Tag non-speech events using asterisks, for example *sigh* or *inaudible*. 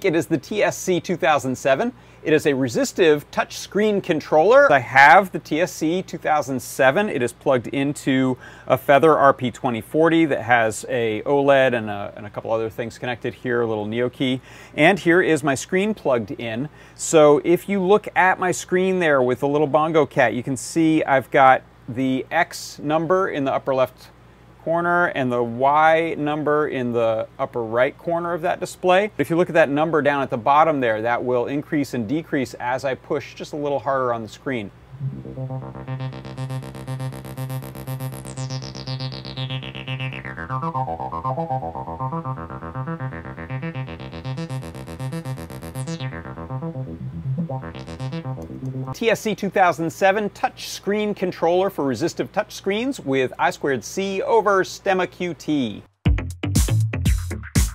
It is the TSC 2007. It is a resistive touchscreen controller. I have the TSC 2007. It is plugged into a Feather RP2040 that has a OLED and a, and a couple other things connected here, a little Neo key. And here is my screen plugged in. So if you look at my screen there with the little bongo cat, you can see I've got the X number in the upper left corner and the Y number in the upper right corner of that display. If you look at that number down at the bottom there, that will increase and decrease as I push just a little harder on the screen. *laughs* TSC 2007 touchscreen controller for resistive touchscreens with I2C over Stemma QT.